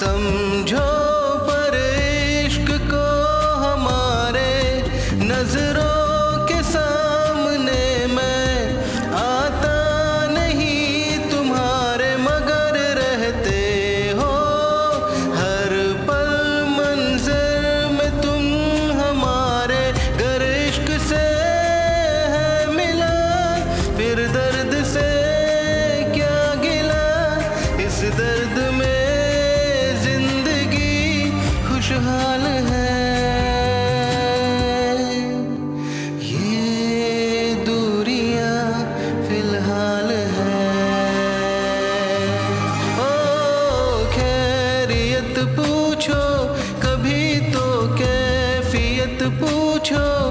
வாசம் कैफियत पूछो